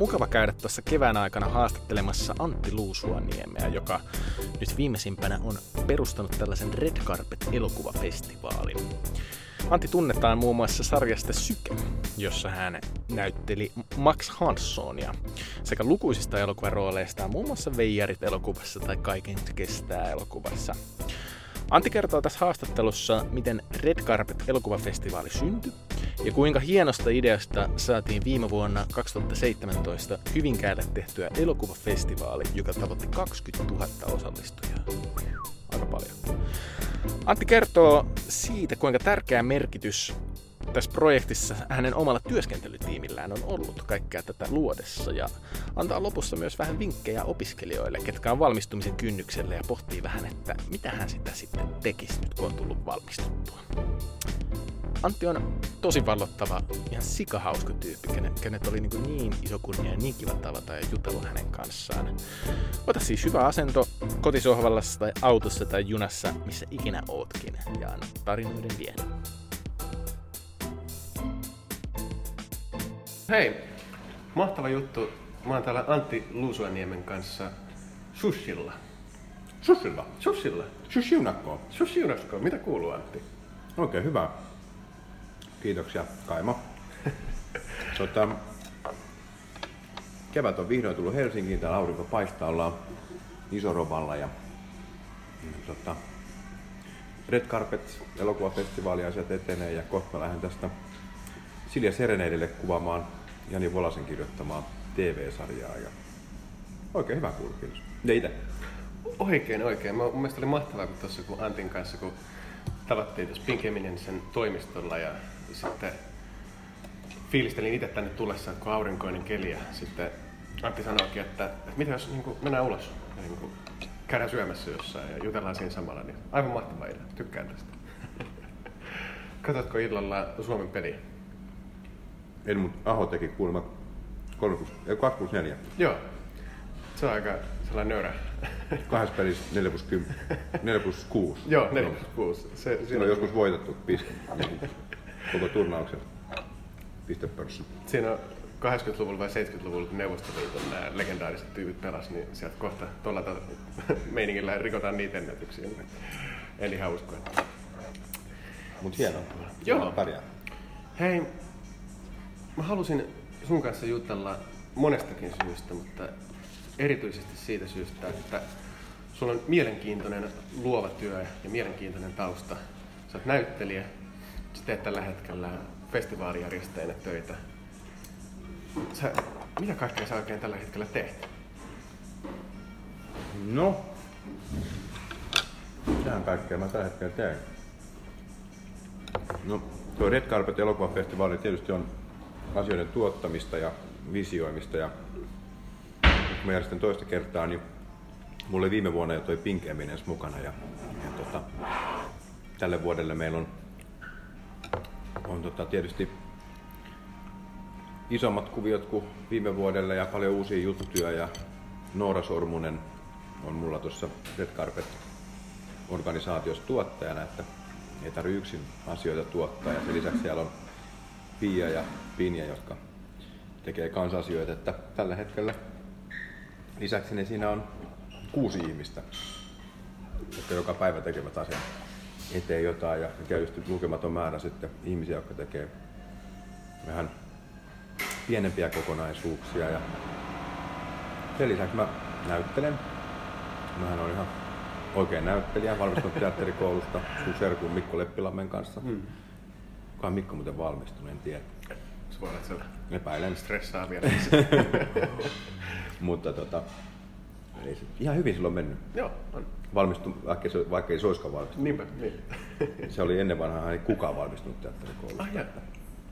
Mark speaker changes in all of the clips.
Speaker 1: Mukava käydä tuossa kevään aikana haastattelemassa Antti Luusuaniemeä, joka nyt viimeisimpänä on perustanut tällaisen Red Carpet-elokuvafestivaalin. Antti tunnetaan muun muassa sarjasta Syke, jossa hän näytteli Max Hanssonia sekä lukuisista elokuvarooleistaan muun muassa Veijarit elokuvassa tai Kaiken kestää elokuvassa. Antti kertoo tässä haastattelussa, miten Red Carpet elokuvafestivaali syntyi ja kuinka hienosta ideasta saatiin viime vuonna 2017 Hyvinkäälle tehtyä elokuvafestivaali, joka tavoitti 20 000 osallistujaa. Aika paljon. Antti kertoo siitä, kuinka tärkeä merkitys tässä projektissa hänen omalla työskentelytiimillään on ollut kaikkea tätä luodessa ja antaa lopussa myös vähän vinkkejä opiskelijoille, ketkä on valmistumisen kynnyksellä ja pohtii vähän, että mitä hän sitä sitten tekisi nyt, kun on tullut valmistuttua. Antti on tosi vallottava, ihan sikahauska tyyppi, kenet oli niin, niin iso kunnia ja niin kiva tavata ja jutella hänen kanssaan. Ota siis hyvä asento kotisohvallassa tai autossa tai junassa, missä ikinä ootkin, ja anna tarinoiden viedä. Hei, mahtava juttu. Mä oon täällä Antti Luusuaniemen kanssa Sushilla.
Speaker 2: Sushilla?
Speaker 1: Sushilla.
Speaker 2: Sushiunakko.
Speaker 1: Sushiunakko. Mitä kuuluu Antti?
Speaker 2: Oikein hyvä. Kiitoksia Kaimo. tota, kevät on vihdoin tullut Helsinkiin, täällä aurinko paistaa, ollaan Isorovalla ja tota, Red Carpet elokuvafestivaali asiat etenee ja kohta mä lähden tästä Silja Sereneidille kuvaamaan Jani Volasen kirjoittamaa TV-sarjaa ja oikein hyvä. Ja itse?
Speaker 1: Oikein, oikein. Mä, mun mielestä oli mahtavaa, kun tuossa kun Antin kanssa, kun tavattiin tuossa Pinkeminen sen toimistolla ja sitten fiilistelin itse tänne tullessa, kun aurinkoinen keli ja sitten Antti sanoikin, että, että mitä jos niin kuin, mennään ulos ja niin kuin, käydään syömässä jossain ja jutellaan siinä samalla, niin aivan mahtava idea. Tykkään tästä. Katsotko illalla Suomen peliä?
Speaker 2: En, mutta Aho teki kuulemma 3 2 plus 4.
Speaker 1: Joo. Se on aika sellainen nöyrä.
Speaker 2: Kahdessa pelissä 4 plus 10, 4 plus 6.
Speaker 1: Joo, 4 plus 6. Se,
Speaker 2: siinä on joskus voitettu piste, koko turnauksen pistepörssi.
Speaker 1: Siinä on 80-luvulla vai 70-luvulla, kun Neuvostoliiton nämä legendaariset tyypit pelas, niin sieltä kohta tuolla meiningillä rikotaan niitä ennätyksiä. En ihan usko. Että...
Speaker 2: Mut hienoa.
Speaker 1: Joo.
Speaker 2: Pärjää.
Speaker 1: Hei, mä halusin sun kanssa jutella monestakin syystä, mutta erityisesti siitä syystä, että sulla on mielenkiintoinen luova työ ja mielenkiintoinen tausta. Sä oot näyttelijä, sä teet tällä hetkellä festivaalijärjestäjänä töitä. Sä, mitä kaikkea sä oikein tällä hetkellä teet?
Speaker 2: No, mitähän kaikkea mä tällä hetkellä teen? No, tuo Red Carpet elokuvafestivaali tietysti on asioiden tuottamista ja visioimista. Ja kun mä järjestän toista kertaa, niin mulla oli viime vuonna jo toi Pink Eminence mukana. Ja, ja tota, tälle vuodelle meillä on, on tota, tietysti isommat kuviot kuin viime vuodelle ja paljon uusia juttuja. Ja Noora Sormunen on mulla tuossa Red Carpet organisaatiossa tuottajana, että ei tarvitse yksin asioita tuottaa. Ja sen lisäksi siellä on Pia ja Pinja, jotka tekee kansasioita, että tällä hetkellä lisäksi niin siinä on kuusi ihmistä, jotka joka päivä tekevät asian eteen jotain ja tietysti lukematon määrä sitten ihmisiä, jotka tekee vähän pienempiä kokonaisuuksia ja sen lisäksi mä näyttelen. Mähän on ihan oikein näyttelijä, valmistunut teatterikoulusta sun serkun Mikko Leppilammen kanssa. Hmm. Kuka Mikko muuten valmistunut, en tiedä.
Speaker 1: Se voi olla, että se
Speaker 2: Epäilen.
Speaker 1: stressaa vielä.
Speaker 2: Mutta tota, ei se, ihan hyvin silloin mennyt.
Speaker 1: Joo, on.
Speaker 2: Valmistu, vaikka, se, vaikka ei se olisikaan valmistunut.
Speaker 1: Niinpä, niin.
Speaker 2: Se oli ennen vanhaa ei kukaan valmistunut teatterikoulusta.
Speaker 1: Ah, jaa.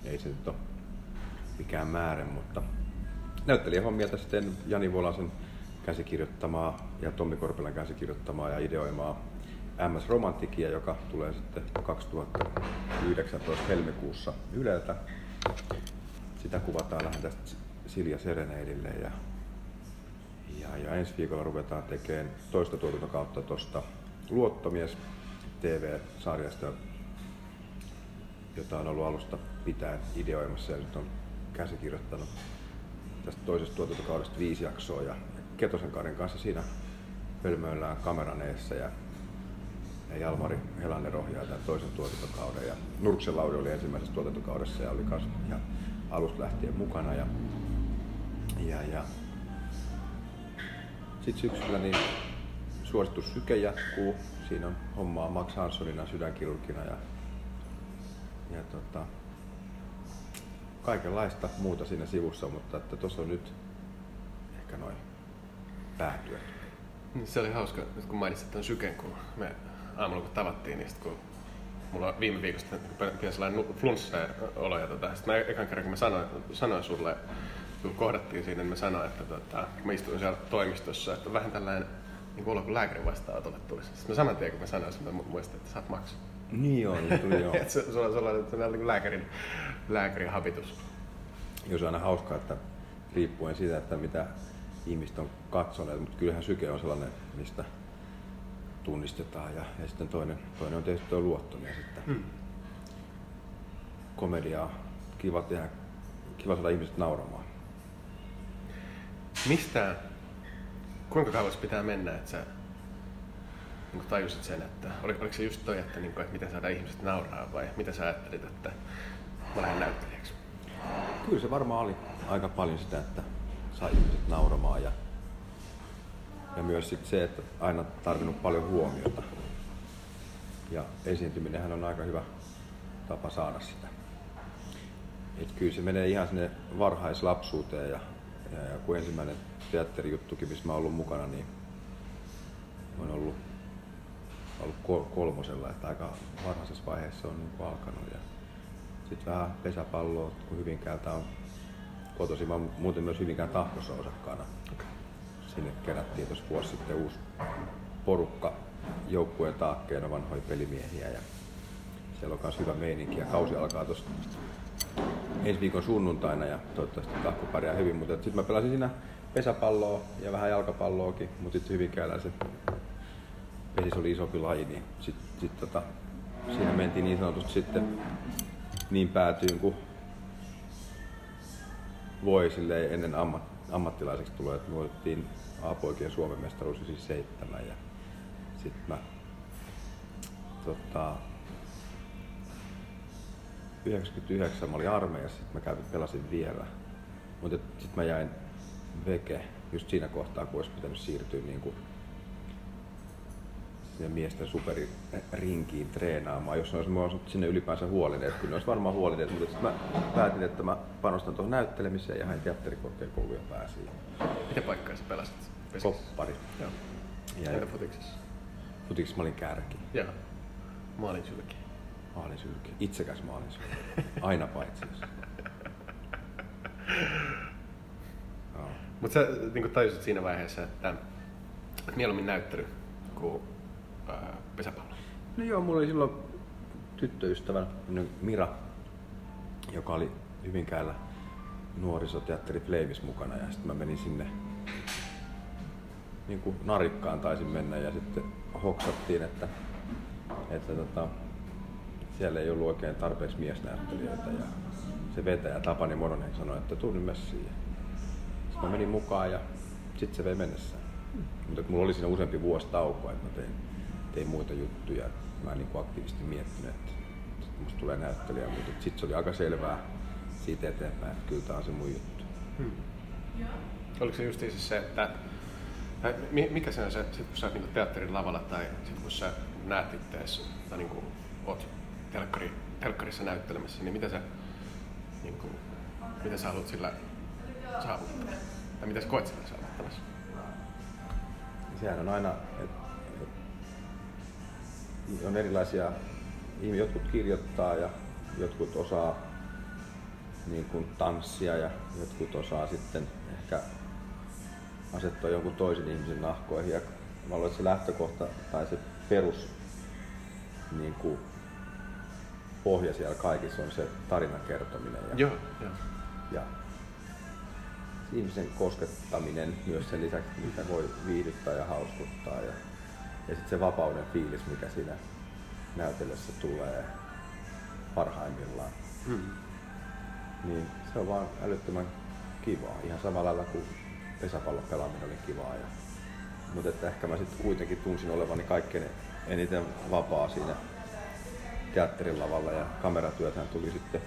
Speaker 2: Ei se nyt ole mikään määrä, mutta näyttelijähommia teen Jani Volasen käsikirjoittamaa ja Tommi Korpelan käsikirjoittamaa ja ideoimaa MS Romantikia, joka tulee sitten 2019 helmikuussa Yleltä. Sitä kuvataan lähinnä Silja Sereneidille ja, ja, ja ensi viikolla ruvetaan tekemään toista tuotantokautta tuosta Luottomies TV-sarjasta, jota on ollut alusta pitäen ideoimassa ja nyt on käsikirjoittanut tästä toisesta tuotantokaudesta viisi jaksoa. Ja Ketosen Karin kanssa siinä pölmöillään kameran eessä ja, ja Jalmari Helanen ohjaa tämän toisen tuotantokauden ja Nurksen Lauri oli ensimmäisessä tuotantokaudessa ja oli myös ihan alusta lähtien mukana ja, ja, ja sitten syksyllä niin suositus syke jatkuu. Siinä on hommaa Max Hanssonina sydänkirurgina ja, ja tota, kaikenlaista muuta siinä sivussa, mutta että tuossa on nyt ehkä noin päätyöt.
Speaker 1: Niin, se oli hauska, nyt kun mainitsit tämän syken, kun me aamulla kun tavattiin, niin sit kun mulla viime viikosta pieni sellainen flunssa-olo, ja tota, sitten mä ekan kerran kun mä sanoin, sanoin sulle, kun kohdattiin siinä, niin mä sanoin, että tota, kun mä istuin siellä toimistossa, että vähän tällainen niin kuin olo kuin lääkärin vastaanotolle tulisi. Sitten mä saman tien, kun mä sanoin sen, mä muistin, että saat maksaa.
Speaker 2: Niin on, niin tuli joo.
Speaker 1: että se, sulla, sulla on sellainen niin lääkärin, lääkärin habitus.
Speaker 2: Jos on aina hauskaa, että riippuen siitä, että mitä ihmiset on katsoneet, mutta kyllähän syke on sellainen, mistä tunnistetaan. Ja, ja sitten toinen, toinen on tietysti tuo luottomia sitten. Hmm. Komediaa, kiva tehdä, kiva saada ihmiset nauramaan.
Speaker 1: Mistä, kuinka kauas pitää mennä, että sä niin tajusit sen, että oliko, oliko se just toi, että, niin kuin, että miten saada ihmiset nauraa vai mitä sä ajattelit, että mä lähden näyttelijäksi?
Speaker 2: Kyllä se varmaan oli aika paljon sitä, että sai ihmiset nauramaan ja, ja myös sit se, että aina tarvinnut paljon huomiota. Ja esiintyminenhän on aika hyvä tapa saada sitä. Et kyllä se menee ihan sinne varhaislapsuuteen ja, ja, kun ensimmäinen teatterijuttukin, missä mä oon ollut mukana, niin on ollut, ollut kolmosella, että aika varhaisessa vaiheessa on niin alkanut. Ja sitten vähän pesäpalloa, kun Hyvinkäältä on kotosi. Mä muuten myös Hyvinkään tahkossa osakkaana. Okay. Sinne kerättiin tuossa vuosi sitten uusi porukka joukkueen taakkeena vanhoja pelimiehiä ja siellä on myös hyvä meininki ja kausi alkaa tuossa ensi viikon sunnuntaina ja toivottavasti tahko pärjää hyvin, mutta sitten mä pelasin siinä pesäpalloa ja vähän jalkapalloakin, mutta sitten Hyvinkäällä se pesis oli isompi laji, niin sitten sit tota, siinä mentiin niin sanotusti sitten niin päätyyn kuin voi silleen ennen ammat, ammattilaiseksi tulee, että me voitettiin A-poikien Suomen mestaruus siis seitsemän ja sitten mä tota, 99 mä olin armeijassa, sitten mä kävin, pelasin vielä. Mutta sitten mä jäin veke just siinä kohtaa, kun olisi pitänyt siirtyä niin kuin sinne miesten superirinkiin treenaamaan, jos olisi mä sinne ylipäänsä huolineet. Kyllä ne olisi varmaan huolineet, mutta sitten mä päätin, että mä panostan tuohon näyttelemiseen ja hain teatterikorkeakouluun ja
Speaker 1: Miten paikkaa sä pelasit?
Speaker 2: Koppari.
Speaker 1: Joo. Ja Entä futiksessa?
Speaker 2: Futiksessa mä olin kärki.
Speaker 1: Joo. Maalin sylki.
Speaker 2: Maalin sylki. Itsekäs maalin sylki. Aina paitsi jos.
Speaker 1: Mutta sä niin tajusit siinä vaiheessa, että, että mieluummin näyttely kuin pesäpallo?
Speaker 2: No joo, mulla oli silloin tyttöystävä Mira, joka oli Hyvinkäällä nuorisoteatteri Flames mukana ja sitten mä menin sinne niin kuin narikkaan taisin mennä ja sitten hoksattiin, että, että tota, siellä ei ollut oikein tarpeeksi miesnäyttelijöitä ja se vetäjä Tapani Mononen sanoi, että tuu nyt messiin. Sitten mä menin mukaan ja sitten se vei mennessään. Mutta mulla oli siinä useampi vuosi taukoa, että mä tein tein muita juttuja. Mä en niin aktiivisesti miettinyt, että musta tulee näyttelijä, mutta sitten se oli aika selvää siitä eteenpäin, että kyllä tämä on se mun juttu. Hmm.
Speaker 1: Oliko se just siis se, että mikä se on se, sit kun sä oot niin teatterin lavalla tai sit kun sä näet ittees tai niin kuin oot telkkari, telkkarissa näyttelemässä, niin mitä sä, niin kuin, mitä sä haluat sillä saavuttaa? Tai mitä sä koet sillä saavuttamassa?
Speaker 2: Sehän on aina, että on erilaisia, jotkut kirjoittaa ja jotkut osaa niin kuin tanssia ja jotkut osaa sitten ehkä asettua jonkun toisen ihmisen nahkoihin. Ja mä luulen, että se lähtökohta tai se perus niin kuin pohja siellä kaikissa on se tarinan kertominen. Ja,
Speaker 1: joo, joo.
Speaker 2: ja ihmisen koskettaminen myös sen lisäksi, mitä voi viihdyttää ja hauskuttaa. Ja ja sitten se vapauden fiilis, mikä siinä näytellessä tulee parhaimmillaan. Hmm. Niin se on vaan älyttömän kivaa. Ihan samalla lailla kuin pesäpallon pelaaminen oli kivaa. Ja, mutta että ehkä mä sitten kuitenkin tunsin olevani kaikkein eniten vapaa siinä teatterin lavalla ja kameratyöthän tuli sitten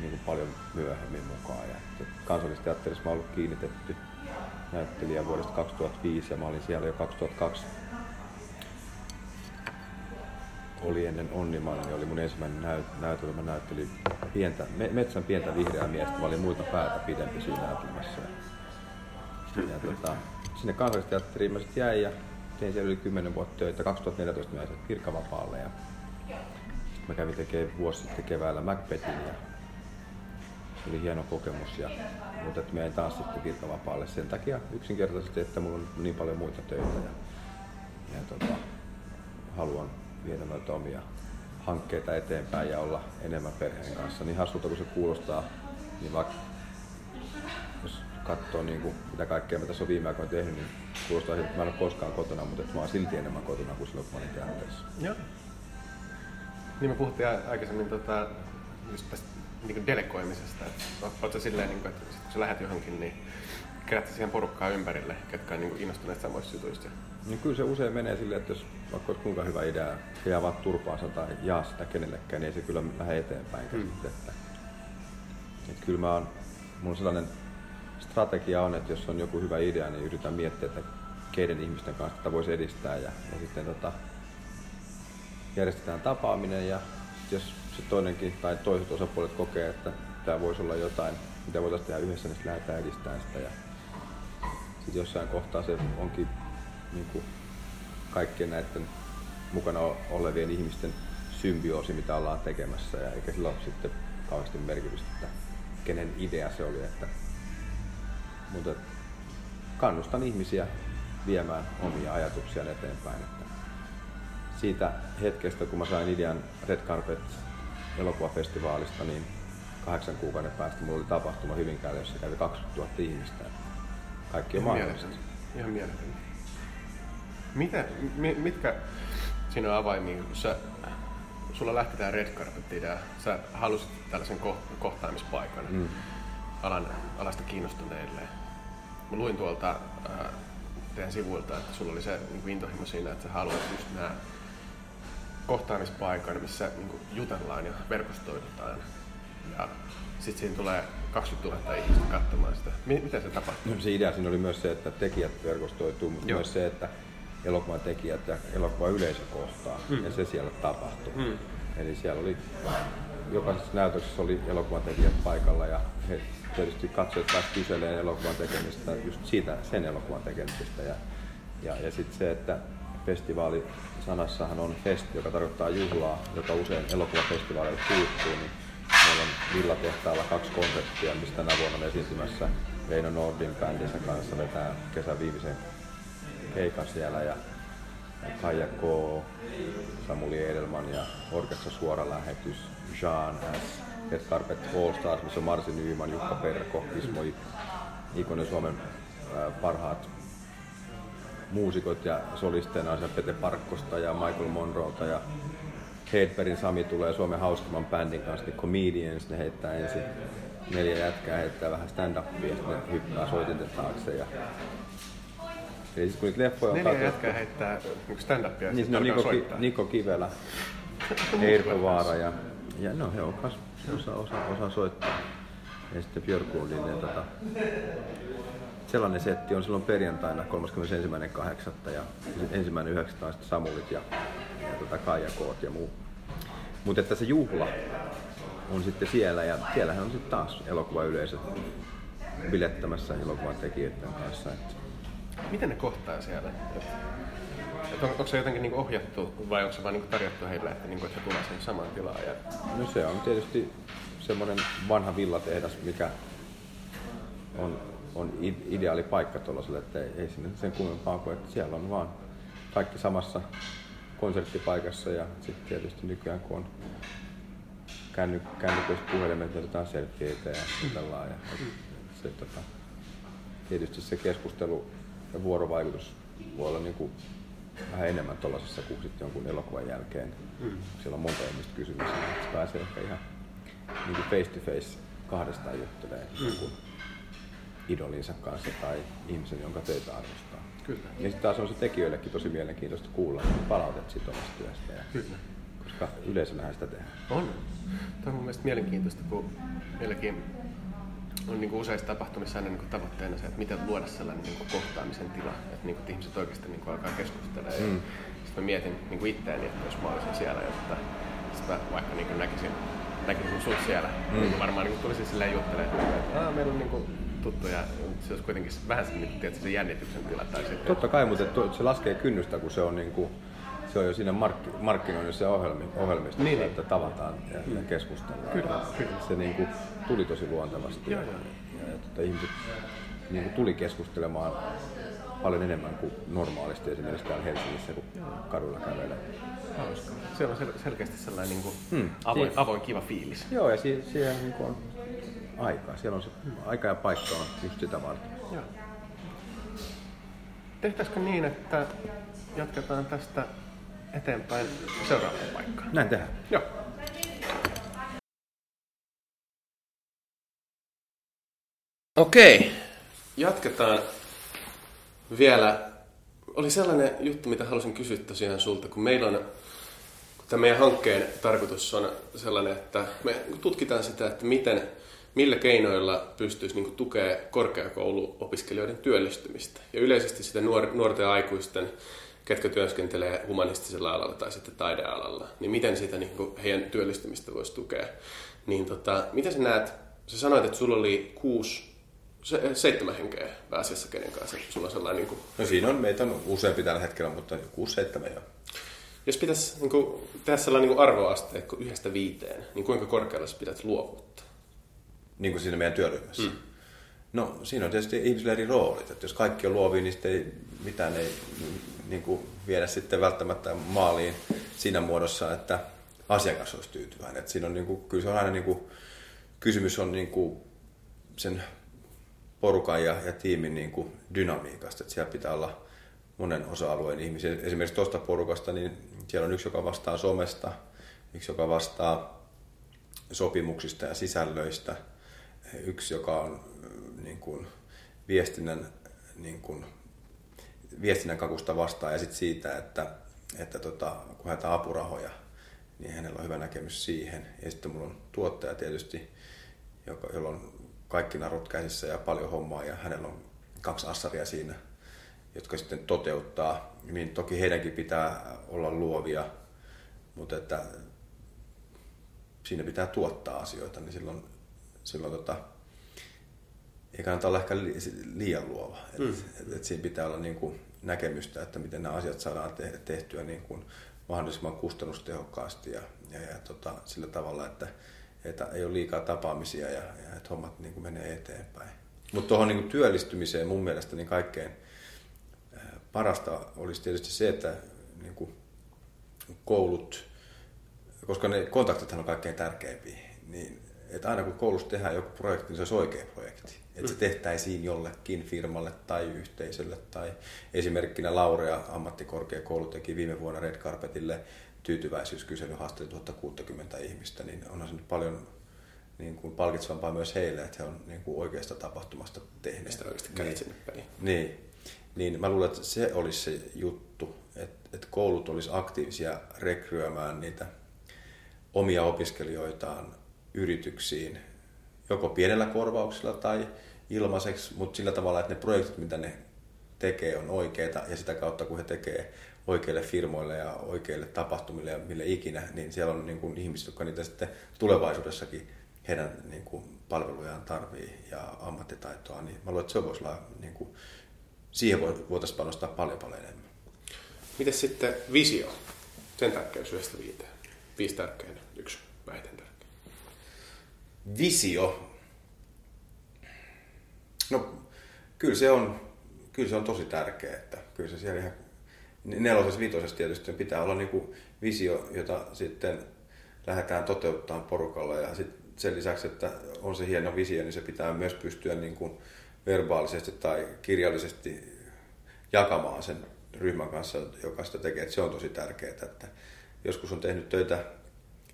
Speaker 2: niin kuin paljon myöhemmin mukaan. Ja kansallisteatterissa mä ollut kiinnitetty näyttelijä vuodesta 2005 ja mä olin siellä jo 2002 oli ennen Onnimainen, niin oli mun ensimmäinen näyt- näytelmä. Mä näyttelin pientä, me, metsän pientä vihreää miestä. Mä olin muilta päätä pidempi siinä näytelmässä. Ja, tota, sinne kansallisteatteriin mä sitten jäin ja tein siellä yli 10 vuotta töitä. 2014 mä jäin virkavapaalle ja mä kävin tekemään vuosi sitten keväällä Macbethin ja se oli hieno kokemus. Ja, mutta että mä jäin taas sitten virkavapaalle sen takia yksinkertaisesti, että mulla on niin paljon muita töitä ja, ja tota, haluan viedä noita omia hankkeita eteenpäin ja olla enemmän perheen kanssa. Niin hassulta kuin se kuulostaa, niin vaikka jos katsoo niin kuin, mitä kaikkea mä tässä on viime aikoina tehnyt, niin kuulostaa siltä, että mä en ole koskaan kotona, mutta että mä oon silti enemmän kotona kuin silloin, kun mä olin.
Speaker 1: Joo. Niin me puhuttiin aikaisemmin tota, just tästä niin delegoimisesta. Oletko silleen, niin kuin, että kun sä lähdet johonkin, niin kerätte siihen porukkaa ympärille, ketkä on niin kuin innostuneet samoista jutuista?
Speaker 2: Niin kyllä se usein menee silleen, että jos vaikka olisi kuinka hyvä idea, jää vaan turpaansa tai jaa sitä kenellekään, niin ei se kyllä lähde eteenpäin. Mm. Sitten, että, että kyllä mä oon, mun sellainen strategia on, että jos on joku hyvä idea, niin yritän miettiä, että keiden ihmisten kanssa tätä voisi edistää ja, ja sitten tota, järjestetään tapaaminen ja jos se toinenkin tai toiset osapuolet kokee, että tämä voisi olla jotain, mitä voitaisiin tehdä yhdessä, niin sitten lähdetään edistämään sitä. Ja sitten jossain kohtaa se onkin niin kuin kaikkien näiden mukana olevien ihmisten symbioosi, mitä ollaan tekemässä. Ja eikä sillä ole sitten kauheasti merkitystä, että kenen idea se oli. Että, mutta kannustan ihmisiä viemään omia ajatuksiaan eteenpäin. Että siitä hetkestä, kun mä sain idean Red Carpet elokuvafestivaalista, niin kahdeksan kuukauden päästä mulla oli tapahtuma Hyvinkäällä, jossa kävi 20 000 ihmistä. Kaikki on mahdollista.
Speaker 1: Ihan mieletöntä. Mitä, mitkä siinä on avaimia, kun sä, sulla lähti tämä Red Carpet idea, sä halusit tällaisen kohtaamispaikan mm. alan, alasta kiinnostuneille. Mä luin tuolta ää, teidän sivuilta, että sulla oli se niin intohimo siinä, että sä haluat just nämä kohtaamispaikan, missä niin kuin jutellaan ja verkostoidutaan. Ja sitten siinä tulee 20 000 ihmistä katsomaan sitä. Miten se tapahtuu?
Speaker 2: No, se idea siinä oli myös se, että tekijät verkostoituu, mutta Joo. myös se, että elokuvan tekijät ja elokuvan yleisö kohtaa. Mm. Ja se siellä tapahtui. Mm. Eli siellä oli, jokaisessa näytöksessä oli elokuvan tekijät paikalla ja he tietysti katsojat taas kyselee elokuvan tekemistä just siitä, sen elokuvan tekemisestä. Ja, ja, ja sitten se, että festivaali sanassahan on fest, joka tarkoittaa juhlaa, joka usein elokuvafestivaaleilta puuttuu, niin meillä on Villatehtaalla kaksi konseptia, mistä tänä vuonna on esiintymässä Veino Nordin bändinsä kanssa vetää kesän viimeisen keikan siellä ja Kaija K, Samuli Edelman ja orkessa suora lähetys, Jean S, Red Carpet All Stars, missä on Marsi Nyyman, Jukka Perko, Ismo Ikonen Suomen parhaat muusikot ja solisteina on Pete Parkkosta ja Michael Monroota ja Heidbergin Sami tulee Suomen hauskimman bändin kanssa, niin Comedians, ne heittää ensin neljä jätkää, heittää vähän stand-upia, sitten ne hyppää soitinten taakse ja Eli siis kun niitä leffoja on
Speaker 1: Neljä katsottu... jätkää heittää stand-upia
Speaker 2: niin, no, Niko, Ki, Niko Kivelä, Eirko Vaara ja, ja no he on kas, se osaa, osaa, osaa soittaa. Ja sitten Björk niin tota, sellainen setti on silloin perjantaina 31.8. ja ensimmäinen 9. on sitten Samulit ja, ja tota Kaija Koot ja muu. Mutta että se juhla on sitten siellä ja siellähän on sitten taas elokuvayleisö bilettämässä elokuvan tekijöiden kanssa. Että
Speaker 1: Miten ne kohtaa siellä? Et, et on, onko se jotenkin niin ohjattu vai onko se vain niin tarjottu heille, että, niin kuin, että he tulevat sen samaan tilaan? Ja...
Speaker 2: No se on tietysti semmoinen vanha villatehdas, mikä on, on ideaali paikka tuollaiselle, että ei, ei sinne sen kummempaa kuin, että siellä on vaan kaikki samassa konserttipaikassa ja sitten tietysti nykyään kun on känny, kännyköiset puhelimet, otetaan selfieitä ja jutellaan. Ja, se, tota, tietysti se keskustelu ja vuorovaikutus voi olla niin kuin vähän enemmän tuollaisessa kuin sitten jonkun elokuvan jälkeen. Mm. Siellä on monta ihmistä kysymyksiä, että se pääsee ehkä ihan niin kuin face to face kahdestaan juttelemaan. Mm. Kun idolinsa kanssa tai ihmisen, jonka töitä arvostaa.
Speaker 1: Kyllä.
Speaker 2: Ja sitten taas on se tekijöillekin tosi mielenkiintoista kuulla palautet siitä omasta työstä. Ja,
Speaker 1: Kyllä.
Speaker 2: koska yleisönähän sitä tehdään.
Speaker 1: On. Tämä on mun mielestä mielenkiintoista, kun meilläkin on niin kuin useissa tapahtumissa aina niin kuin tavoitteena se, että miten luoda sellainen niin kuin kohtaamisen tila, että, niin kuin, että ihmiset oikeasti niin kuin alkaa keskustella. Mm. Ja sitten mä mietin niin kuin itseäni, että jos mä olisin siellä, jotta sitten mä vaikka niin kuin näkisin, näkisin sut siellä, mm. niin varmaan niin kuin tulisin silleen juttelemaan, että Aa, meillä on niin kuin tuttuja, se olisi kuitenkin vähän se, niin kuin, tiedätkö, se jännityksen tila. Tai sitten,
Speaker 2: Totta kai, mutta se laskee kynnystä, kun se on, niin kuin, se on jo siinä mark- markkinoinnissa ja ohjelmi, ohjelmistossa,
Speaker 1: Niin,
Speaker 2: että tavataan ja, ja keskustellaan.
Speaker 1: Kyllä, kyllä.
Speaker 2: Se niin kuin, tuli tosi luontevasti.
Speaker 1: Joo,
Speaker 2: ja,
Speaker 1: joo.
Speaker 2: ja, ja tota, ihmiset niin kuin, tuli keskustelemaan paljon enemmän kuin normaalisti esimerkiksi täällä Helsingissä, kun kadulla kävelee.
Speaker 1: hauska. Se on sel- selkeästi sellainen niin kuin
Speaker 2: Hmm.
Speaker 1: avoin, avoin, kiva fiilis.
Speaker 2: Joo, ja si- siellä niin kuin on aikaa. Siellä on se aika ja paikka on just sitä varten.
Speaker 1: Joo. Tehtäisikö niin, että jatketaan tästä eteenpäin seuraavaan paikkaan?
Speaker 2: Näin tehdään.
Speaker 1: Joo. Okei, jatketaan vielä. Oli sellainen juttu, mitä halusin kysyä tosiaan sulta, kun meillä on, kun tämän meidän hankkeen tarkoitus on sellainen, että me tutkitaan sitä, että miten, millä keinoilla pystyisi niin tukea korkeakouluopiskelijoiden työllistymistä. Ja yleisesti sitä nuor, nuorten aikuisten, ketkä työskentelee humanistisella alalla tai sitten taidealalla, niin miten sitä niin kuin heidän työllistymistä voisi tukea. Niin tota, miten sä näet, sä sanoit, että sulla oli kuusi, se, seitsemän henkeä pääasiassa kenen kanssa. Sulla on sellainen, niin kuin,
Speaker 2: No siinä on, meitä on useampi tällä hetkellä, mutta 6-7 jo.
Speaker 1: jos pitäisi niin kuin, tehdä sellainen niin arvoasteikko yhdestä viiteen, niin kuinka korkealla sä pidät luovuutta?
Speaker 2: Niin kuin siinä meidän työryhmässä. Mm. No siinä on tietysti ihmisillä eri roolit. Että jos kaikki on luovia, niin sitten ei, mitään ei niin kuin viedä sitten välttämättä maaliin siinä muodossa, että asiakas olisi tyytyväinen. Että siinä on niin kuin, kyllä se on aina niin kuin, kysymys on niin kuin sen porukan ja, ja tiimin niin kuin dynamiikasta. Että siellä pitää olla monen osa-alueen ihmisiä. Esimerkiksi tuosta porukasta, niin siellä on yksi, joka vastaa somesta, yksi, joka vastaa sopimuksista ja sisällöistä, yksi, joka on äh, niin kuin, viestinnän, niin kuin, viestinnän kakusta vastaan ja sitten siitä, että, että tota, kun haetaan apurahoja, niin hänellä on hyvä näkemys siihen. Ja sitten mulla on tuottaja tietysti, joka, jolla on kaikki narut käsissä ja paljon hommaa ja hänellä on kaksi assaria siinä, jotka sitten toteuttaa. Niin toki heidänkin pitää olla luovia, mutta että siinä pitää tuottaa asioita, niin silloin, silloin tota, ei kannata olla ehkä li, liian luova. Mm. Et, et, et siinä pitää olla niin kuin näkemystä, että miten nämä asiat saadaan te, tehtyä niin kuin mahdollisimman kustannustehokkaasti ja, ja, ja tota, sillä tavalla, että, että ei ole liikaa tapaamisia ja, ja että hommat niin kuin menee eteenpäin. Mutta tuohon niin työllistymiseen mun mielestä niin kaikkein parasta olisi tietysti se, että niin kuin koulut, koska ne kontaktithan on kaikkein tärkeimpiä, niin että aina kun koulussa tehdään joku projekti, niin se olisi oikea projekti. Että se tehtäisiin jollekin firmalle tai yhteisölle. Tai esimerkkinä Laurea ammattikorkeakoulu teki viime vuonna Red Carpetille tyytyväisyyskysely haasteli 1060 ihmistä, niin onhan se nyt paljon niin kuin palkitsevampaa myös heille, että he on niin kuin oikeasta tapahtumasta tehneet.
Speaker 1: Mistä oikeasti kädet sinne peliin.
Speaker 2: Niin, niin mä luulen, että se olisi se juttu, että, että koulut olisi aktiivisia rekryämään niitä omia opiskelijoitaan yrityksiin, joko pienellä korvauksella tai ilmaiseksi, mutta sillä tavalla, että ne projektit, mitä ne tekee, on oikeita ja sitä kautta, kun he tekee oikeille firmoille ja oikeille tapahtumille ja mille ikinä, niin siellä on niin kuin ihmiset, jotka niitä sitten tulevaisuudessakin heidän niin kuin palvelujaan tarvii ja ammattitaitoa, niin mä luulen, että se voisi olla, niin kuin, siihen voitaisiin panostaa paljon paljon enemmän.
Speaker 1: Miten sitten visio? Sen tärkeys yhdestä viiteen. Viisi tärkein, yksi vähiten tärkein.
Speaker 2: Visio. No, kyllä se on, kyllä se on tosi tärkeä, että kyllä se siellä ihan nelosessa, viitosessa tietysti pitää olla niin kuin visio, jota sitten lähdetään toteuttamaan porukalla ja sitten sen lisäksi, että on se hieno visio, niin se pitää myös pystyä niin kuin verbaalisesti tai kirjallisesti jakamaan sen ryhmän kanssa, joka sitä tekee. Että se on tosi tärkeää, että joskus on tehnyt töitä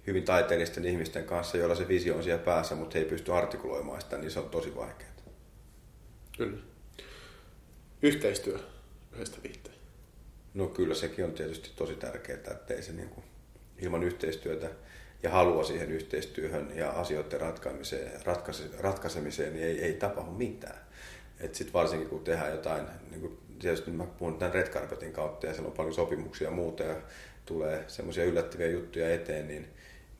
Speaker 2: hyvin taiteellisten ihmisten kanssa, joilla se visio on siellä päässä, mutta he ei pysty artikuloimaan sitä, niin se on tosi vaikeaa.
Speaker 1: Kyllä. Yhteistyö yhdestä viitteen.
Speaker 2: No kyllä sekin on tietysti tosi tärkeää, että ei se niin kuin, ilman yhteistyötä ja halua siihen yhteistyöhön ja asioiden ratkaisemiseen, ratkaise, ratkaisemiseen niin ei, ei tapahdu mitään. Sitten varsinkin kun tehdään jotain, niin kuin tietysti mä puhun tämän Red Carpetin kautta ja siellä on paljon sopimuksia ja muuta ja tulee semmoisia yllättäviä juttuja eteen, niin,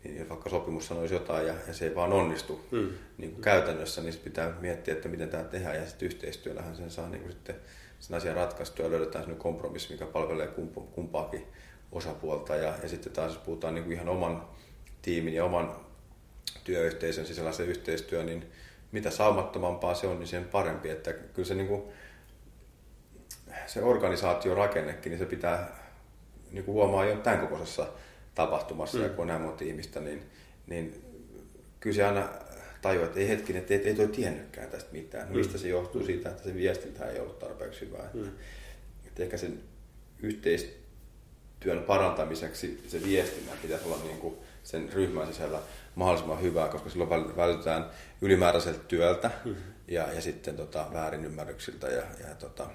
Speaker 2: niin vaikka sopimus sanoisi jotain ja, ja se ei vaan onnistu mm. niin kuin käytännössä, niin pitää miettiä, että miten tämä tehdään ja sitten yhteistyöllähän sen saa niin kuin sitten sen asian ratkaistua ja löydetään sellainen kompromissi, mikä palvelee kumpaakin osapuolta. Ja, ja sitten taas jos puhutaan niin kuin ihan oman tiimin ja oman työyhteisön sisällä se yhteistyö, niin mitä saumattomampaa se on, niin sen parempi. Että kyllä se, niin kuin, se organisaatiorakennekin, niin se pitää niin kuin huomaa jo tämän kokoisessa tapahtumassa, mm. ja kun on näin monta ihmistä, niin, niin kyllä se aina tajua, että ei hetkinen, että ei, ei toi tiennytkään tästä mitään. Mm. Mistä se johtuu siitä, että se viestintä ei ollut tarpeeksi hyvää. Mm. Että ehkä sen yhteistyön parantamiseksi se viestinnän pitäisi olla niin kuin sen ryhmän sisällä mahdollisimman hyvää, koska silloin vältytään ylimääräiseltä työltä mm. ja, ja sitten tota, väärinymmärryksiltä ja, ja tota,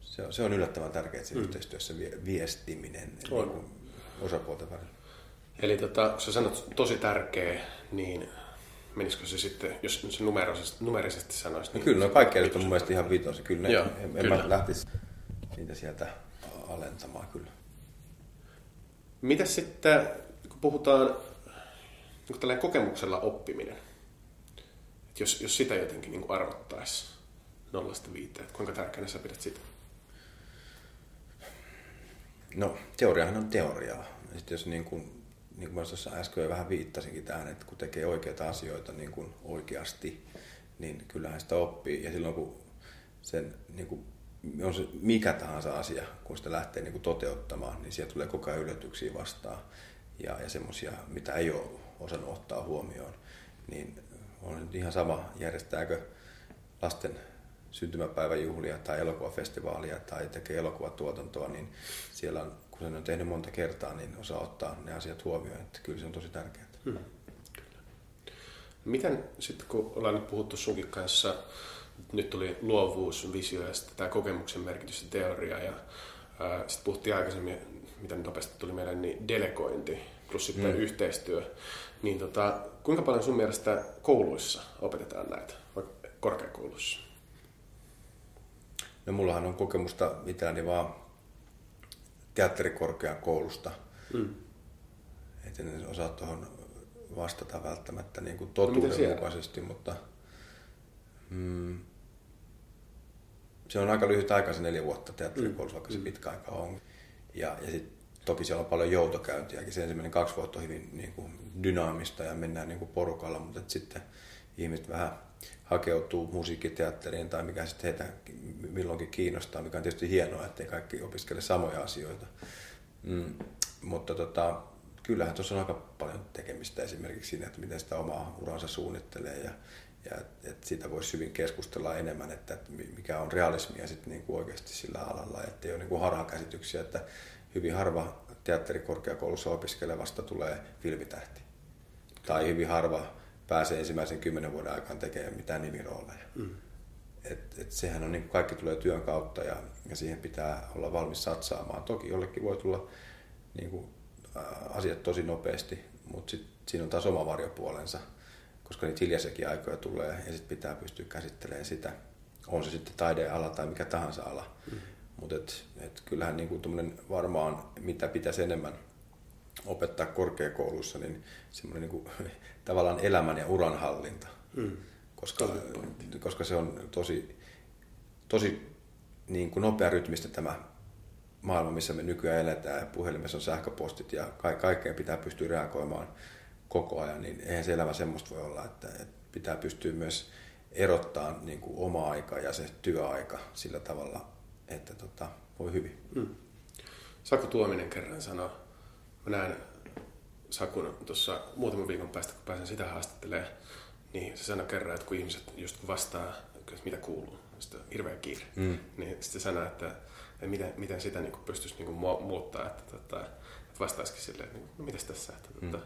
Speaker 2: se on, se on yllättävän tärkeää, että mm. yhteistyössä viestiminen on. Niin osapuolten välillä.
Speaker 1: Eli tota, kun sä sanot tosi tärkeä, niin menisikö se sitten, jos se numerisesti, numerisesti sanoisi?
Speaker 2: No niin kyllä, no kaikki on mun mielestä ihan vitosi. Kyllä, ne, Joo, en, kyllä. mä lähtisi niitä sieltä alentamaan kyllä.
Speaker 1: Mitä sitten, kun puhutaan niin tällainen kokemuksella oppiminen, että jos, jos sitä jotenkin niin arvottaisi nollasta viiteen, kuinka tärkeänä sä pidät sitä?
Speaker 2: No, teoriahan on teoriaa. Sitten jos niin kuin, niin kuin tuossa äsken jo vähän viittasinkin tähän, että kun tekee oikeita asioita niin kuin oikeasti, niin kyllähän sitä oppii. Ja silloin kun sen, niin kuin, on se mikä tahansa asia, kun sitä lähtee niin kuin toteuttamaan, niin sieltä tulee koko ajan yllätyksiä vastaan. Ja, ja semmoisia, mitä ei ole osannut ottaa huomioon. Niin on nyt ihan sama, järjestääkö lasten syntymäpäiväjuhlia tai elokuvafestivaalia tai tekee elokuvatuotantoa, niin siellä on, kun sen on tehnyt monta kertaa, niin osaa ottaa ne asiat huomioon, että kyllä se on tosi tärkeää. Hmm. Kyllä.
Speaker 1: Miten sitten, kun ollaan nyt puhuttu sunkin kanssa, nyt tuli luovuus, visio ja sitten tämä kokemuksen merkitys ja teoria ja sitten puhuttiin aikaisemmin, mitä nopeasti tuli meidän, niin delegointi plus sitten hmm. yhteistyö. Niin tota, kuinka paljon sun mielestä kouluissa opetetaan näitä, vaikka korkeakouluissa?
Speaker 2: No mullahan on kokemusta itselläni vaan teatterikorkeakoulusta. Mm. Et en osaa tuohon vastata välttämättä niin kuin no, mukaisesti, mutta mm, se on aika lyhyt aika se neljä vuotta teatterikoulussa, mm. vaikka se pitkä aika on. Ja, ja sit, toki siellä on paljon joutokäyntiäkin. Se ensimmäinen kaksi vuotta on hyvin niin kuin, dynaamista ja mennään niin kuin porukalla, mutta sitten ihmiset vähän hakeutuu musiikkiteatteriin tai mikä sitten heitä milloinkin kiinnostaa, mikä on tietysti hienoa, ettei kaikki opiskele samoja asioita. Mm, mutta tota, kyllähän tuossa on aika paljon tekemistä esimerkiksi siinä, että miten sitä omaa uransa suunnittelee ja, ja että siitä voisi hyvin keskustella enemmän, että, että mikä on realismia sitten niin kuin oikeasti sillä alalla, ettei ole niin kuin harhakäsityksiä, että hyvin harva teatterikorkeakoulussa opiskelevasta tulee filmitähti. Tai hyvin harva pääsee ensimmäisen kymmenen vuoden aikana tekemään mitään nimirooleja. Mm. Et, et sehän on niin kuin kaikki tulee työn kautta ja, ja siihen pitää olla valmis satsaamaan. Toki jollekin voi tulla niin kuin, asiat tosi nopeasti, mutta sit siinä on taas oma varjopuolensa, koska niitä hiljaisiakin aikoja tulee ja sitten pitää pystyä käsittelemään sitä. On se sitten taideala tai mikä tahansa ala. Mm. Mutta et, et kyllähän niin kuin varmaan, mitä pitäisi enemmän opettaa korkeakoulussa, niin semmoinen niin kuin, tavallaan elämän ja uran hallinta. Mm. Koska, koska se on tosi, tosi niin kuin nopea rytmistä tämä maailma, missä me nykyään eletään. Puhelimessa on sähköpostit ja ka- kaikkeen pitää pystyä reagoimaan koko ajan. Niin eihän se elämä semmoista voi olla, että, että pitää pystyä myös erottaa niin kuin oma aika ja se työaika sillä tavalla, että tota, voi hyvin. Mm.
Speaker 1: Saku Tuominen kerran sanoi, mä näen Sakun tuossa muutaman viikon päästä, kun pääsen sitä haastattelemaan, niin se sanoi kerran, että kun ihmiset just kun vastaa, että mitä kuuluu, sitten on hirveä kiire, mm. niin sitten sanoo, että, että miten, miten sitä niin pystyisi niin muuttaa, että, tota, että vastaisikin silleen, niin, no mitäs tässä, että tota, mm.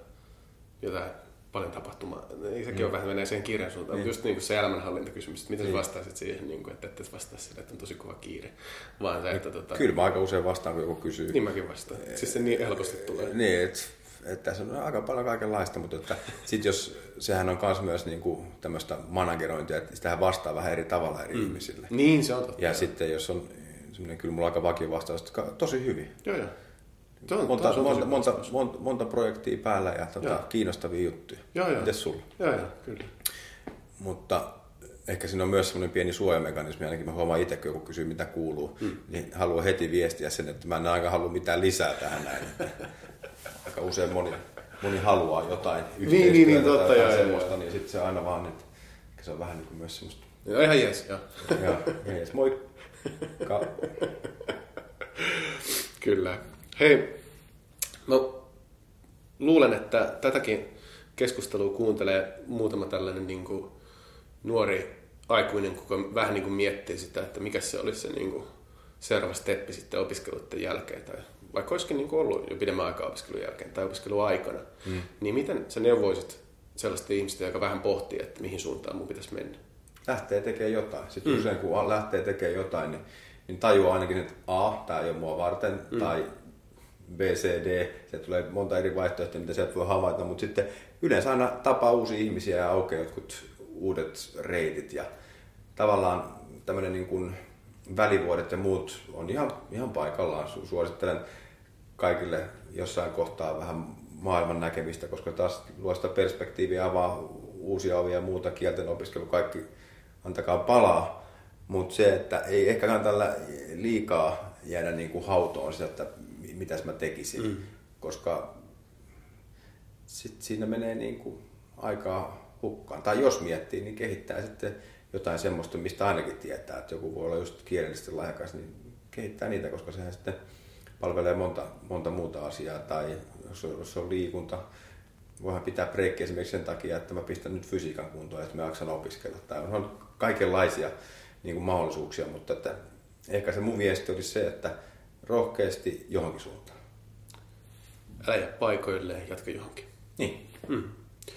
Speaker 1: jotain paljon tapahtumaa. Niin sekin on
Speaker 2: Mm.
Speaker 1: vähän menee siihen kiireen suuntaan,
Speaker 2: Niin.
Speaker 1: mutta just niin kuin se elämänhallintakysymys, että miten
Speaker 2: Niin.
Speaker 1: sä vastaisit siihen, niin kuin, että et vastaa sille, että on tosi kova kiire, vaan se, että tota,
Speaker 2: Kyllä mä aika usein vastaan, kun joku kysyy.
Speaker 1: niin mäkin vastaan. Siis se niin helposti tulee.
Speaker 2: Niin, että et tässä on aika paljon kaikenlaista, mutta että sit jos sehän on myös myös niinku tämmöistä managerointia, että sitähän vastaa vähän eri tavalla eri mm. ihmisille.
Speaker 1: Niin, se on totta.
Speaker 2: Ja sitten jos on semmoinen, kyllä mulla on aika vakio vastaus, että tosi hyvin.
Speaker 1: Joo, joo. On,
Speaker 2: Monta,
Speaker 1: on
Speaker 2: monta, monta, monta, monta projektia päällä ja tota,
Speaker 1: Joo.
Speaker 2: kiinnostavia juttuja.
Speaker 1: Joo, joo.
Speaker 2: Mites sulla?
Speaker 1: Joo, joo, kyllä.
Speaker 2: Mutta ehkä siinä on myös semmoinen pieni suojamekanismi, ainakin mä huomaan itse, kun joku kysyy mitä kuuluu, mm. niin haluan heti viestiä sen, että mä en aika halua mitään lisää tähän näin. Aika usein moni, moni haluaa jotain
Speaker 1: niin, niin,
Speaker 2: tai
Speaker 1: totta,
Speaker 2: jotain
Speaker 1: joo,
Speaker 2: semmoista,
Speaker 1: joo.
Speaker 2: niin sitten se aina vaan, että ehkä se on vähän niin kuin myös semmoista.
Speaker 1: Joo, ihan jees, joo.
Speaker 2: Joo, jees, moi. Ka-
Speaker 1: Kyllä. Hei, no luulen, että tätäkin keskustelua kuuntelee muutama tällainen niin kuin nuori aikuinen, kuka vähän niin kuin miettii sitä, että mikä se olisi se niin kuin seuraava steppi sitten opiskeluiden jälkeen, tai vaikka olisikin niin kuin ollut jo pidemmän aikaa opiskelun jälkeen tai opiskeluaikana, mm. niin miten sä neuvoisit sellaista ihmistä, joka vähän pohtii, että mihin suuntaan mun pitäisi mennä?
Speaker 2: lähtee tekemään jotain. Sitten mm. usein kun lähtee tekemään jotain, niin, niin tajuaa ainakin, että A, tämä ei ole mua varten, mm. tai B, C, D, se tulee monta eri vaihtoehtoa, mitä sieltä voi havaita, mutta sitten yleensä aina tapaa uusia ihmisiä ja aukeaa jotkut uudet reitit ja tavallaan tämmöinen niin kuin välivuodet ja muut on ihan, ihan paikallaan. Su- Suosittelen kaikille jossain kohtaa vähän maailman näkemistä, koska taas luo sitä perspektiiviä, avaa uusia ovia ja muuta, kielten opiskelu, kaikki antakaa palaa. Mutta se, että ei ehkä kannata liikaa jäädä niin kuin hautoon sitä, että mitäs mä tekisin, mm. koska sit siinä menee niin kuin aikaa hukkaan. Tai jos miettii, niin kehittää sitten jotain semmoista, mistä ainakin tietää, että joku voi olla just kielellisesti lahjakas, niin kehittää niitä, koska sehän sitten palvelee monta, monta muuta asiaa. Tai jos on, jos on liikunta, voihan pitää breikkiä esimerkiksi sen takia, että mä pistän nyt fysiikan kuntoon, että mä jaksan opiskella. Tai on kaikenlaisia niin kuin mahdollisuuksia, mutta että ehkä se mun viesti olisi se, että rohkeasti johonkin suuntaan.
Speaker 1: Älä jää paikoilleen, jatka johonkin.
Speaker 2: Niin. Mm.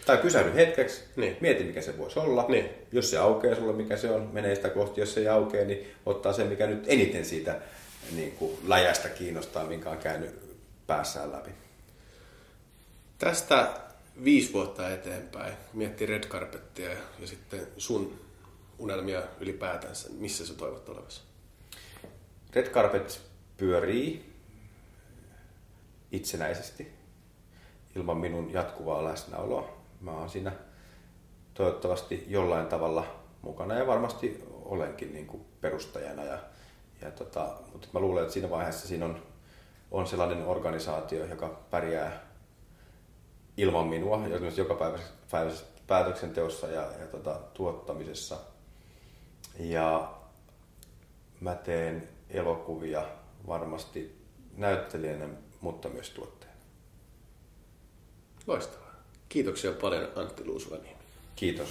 Speaker 2: Tai pysähdy hetkeksi,
Speaker 1: Niin.
Speaker 2: mieti mikä se voisi olla.
Speaker 1: Niin.
Speaker 2: Jos se aukeaa sulle, mikä se on, menee sitä kohti. Jos se ei aukea, niin ottaa se, mikä nyt eniten siitä niin kuin läjästä kiinnostaa, minkä on käynyt päässään läpi.
Speaker 1: Tästä viisi vuotta eteenpäin, kun miettii Red Carpettia ja, sitten sun unelmia ylipäätänsä, missä sä toivot olevassa?
Speaker 2: Red Carpet pyörii itsenäisesti ilman minun jatkuvaa läsnäoloa. Mä oon siinä toivottavasti jollain tavalla mukana ja varmasti olenkin niin kuin perustajana. Ja, ja tota, mutta mä luulen, että siinä vaiheessa siinä on, on sellainen organisaatio, joka pärjää ilman minua, joka päiväisessä päätöksenteossa ja, ja tota, tuottamisessa. Ja mä teen elokuvia varmasti näyttelijänä, mutta myös tuottajana.
Speaker 1: Loistavaa. Kiitoksia paljon Antti Luusuvaniemi.
Speaker 2: Kiitos.